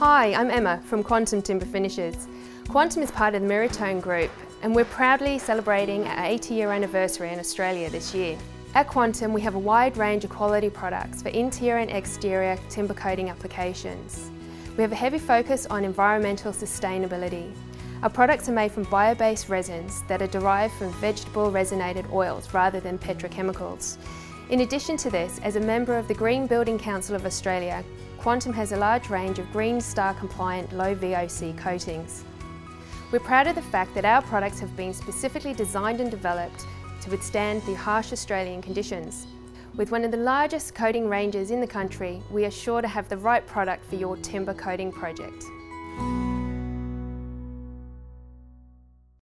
Hi, I'm Emma from Quantum Timber Finishes. Quantum is part of the Mirotone Group and we're proudly celebrating our 80 year anniversary in Australia this year. At Quantum we have a wide range of quality products for interior and exterior timber coating applications. We have a heavy focus on environmental sustainability. Our products are made from bio-based resins that are derived from vegetable resinated oils rather than petrochemicals. In addition to this, as a member of the Green Building Council of Australia, Quantum has a large range of Green Star compliant low VOC coatings. We're proud of the fact that our products have been specifically designed and developed to withstand the harsh Australian conditions. With one of the largest coating ranges in the country, we are sure to have the right product for your timber coating project.